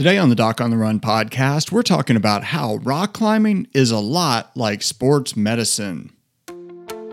Today on the Doc on the Run podcast, we're talking about how rock climbing is a lot like sports medicine.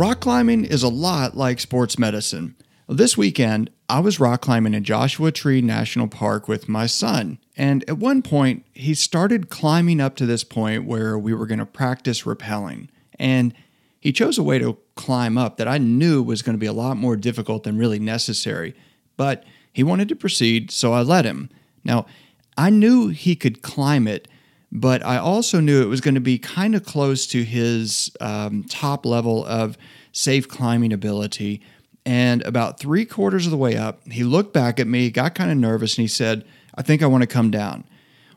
Rock climbing is a lot like sports medicine. This weekend, I was rock climbing in Joshua Tree National Park with my son, and at one point, he started climbing up to this point where we were going to practice rappelling. And he chose a way to climb up that I knew was going to be a lot more difficult than really necessary, but he wanted to proceed, so I let him. Now, I knew he could climb it, but I also knew it was going to be kind of close to his um, top level of safe climbing ability. And about three quarters of the way up, he looked back at me, got kind of nervous, and he said, I think I want to come down.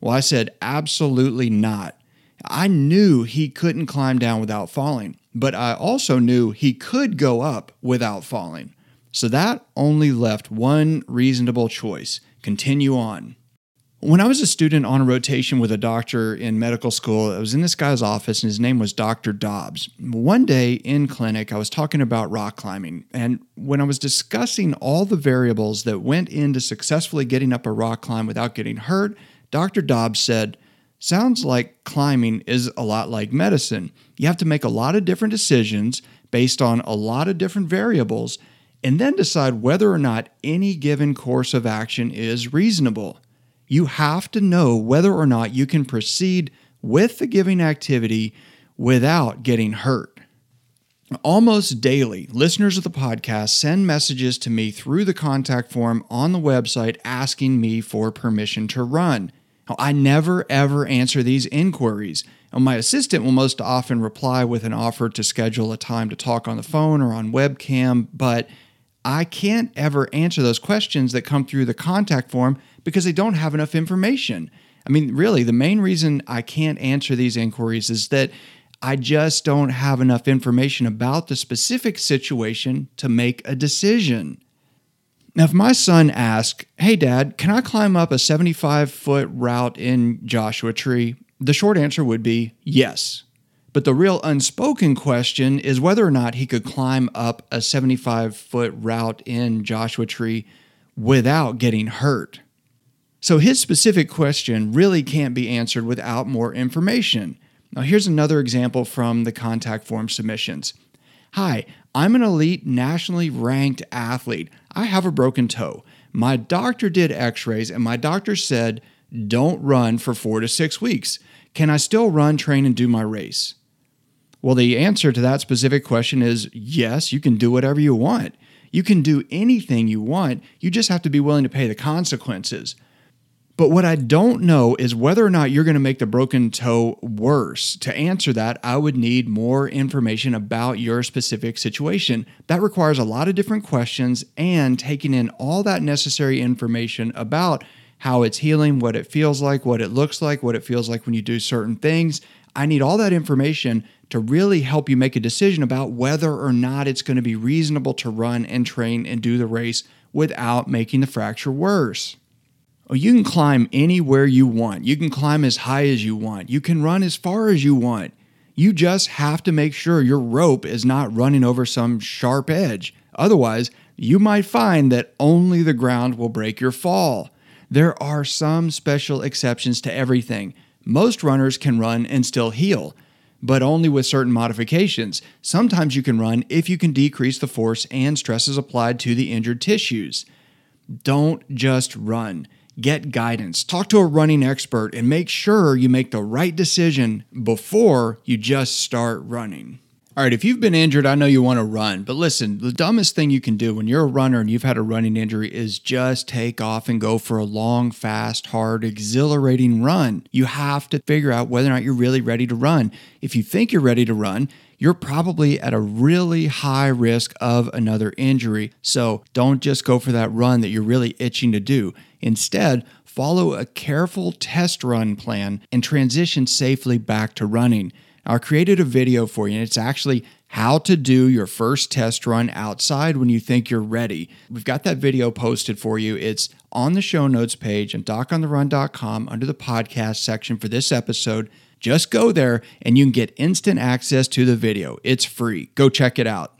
Well, I said, absolutely not. I knew he couldn't climb down without falling, but I also knew he could go up without falling. So that only left one reasonable choice continue on. When I was a student on a rotation with a doctor in medical school, I was in this guy's office and his name was Dr. Dobbs. One day in clinic, I was talking about rock climbing. And when I was discussing all the variables that went into successfully getting up a rock climb without getting hurt, Dr. Dobbs said, Sounds like climbing is a lot like medicine. You have to make a lot of different decisions based on a lot of different variables and then decide whether or not any given course of action is reasonable you have to know whether or not you can proceed with the giving activity without getting hurt. Almost daily, listeners of the podcast send messages to me through the contact form on the website asking me for permission to run. I never ever answer these inquiries. and My assistant will most often reply with an offer to schedule a time to talk on the phone or on webcam, but I can't ever answer those questions that come through the contact form because they don't have enough information. I mean, really, the main reason I can't answer these inquiries is that I just don't have enough information about the specific situation to make a decision. Now, if my son asked, Hey, dad, can I climb up a 75 foot route in Joshua Tree? The short answer would be yes. But the real unspoken question is whether or not he could climb up a 75 foot route in Joshua Tree without getting hurt. So his specific question really can't be answered without more information. Now, here's another example from the contact form submissions. Hi, I'm an elite nationally ranked athlete. I have a broken toe. My doctor did x rays, and my doctor said, don't run for four to six weeks. Can I still run, train, and do my race? Well, the answer to that specific question is yes, you can do whatever you want. You can do anything you want. You just have to be willing to pay the consequences. But what I don't know is whether or not you're going to make the broken toe worse. To answer that, I would need more information about your specific situation. That requires a lot of different questions and taking in all that necessary information about how it's healing, what it feels like, what it looks like, what it feels like when you do certain things. I need all that information to really help you make a decision about whether or not it's going to be reasonable to run and train and do the race without making the fracture worse. Oh, you can climb anywhere you want. You can climb as high as you want. You can run as far as you want. You just have to make sure your rope is not running over some sharp edge. Otherwise, you might find that only the ground will break your fall. There are some special exceptions to everything. Most runners can run and still heal, but only with certain modifications. Sometimes you can run if you can decrease the force and stresses applied to the injured tissues. Don't just run get guidance, talk to a running expert, and make sure you make the right decision before you just start running. All right, if you've been injured, I know you want to run, but listen, the dumbest thing you can do when you're a runner and you've had a running injury is just take off and go for a long, fast, hard, exhilarating run. You have to figure out whether or not you're really ready to run. If you think you're ready to run, you're probably at a really high risk of another injury. So don't just go for that run that you're really itching to do. Instead, follow a careful test run plan and transition safely back to running. I created a video for you, and it's actually how to do your first test run outside when you think you're ready. We've got that video posted for you. It's on the show notes page and docontherun.com under the podcast section for this episode. Just go there and you can get instant access to the video. It's free. Go check it out.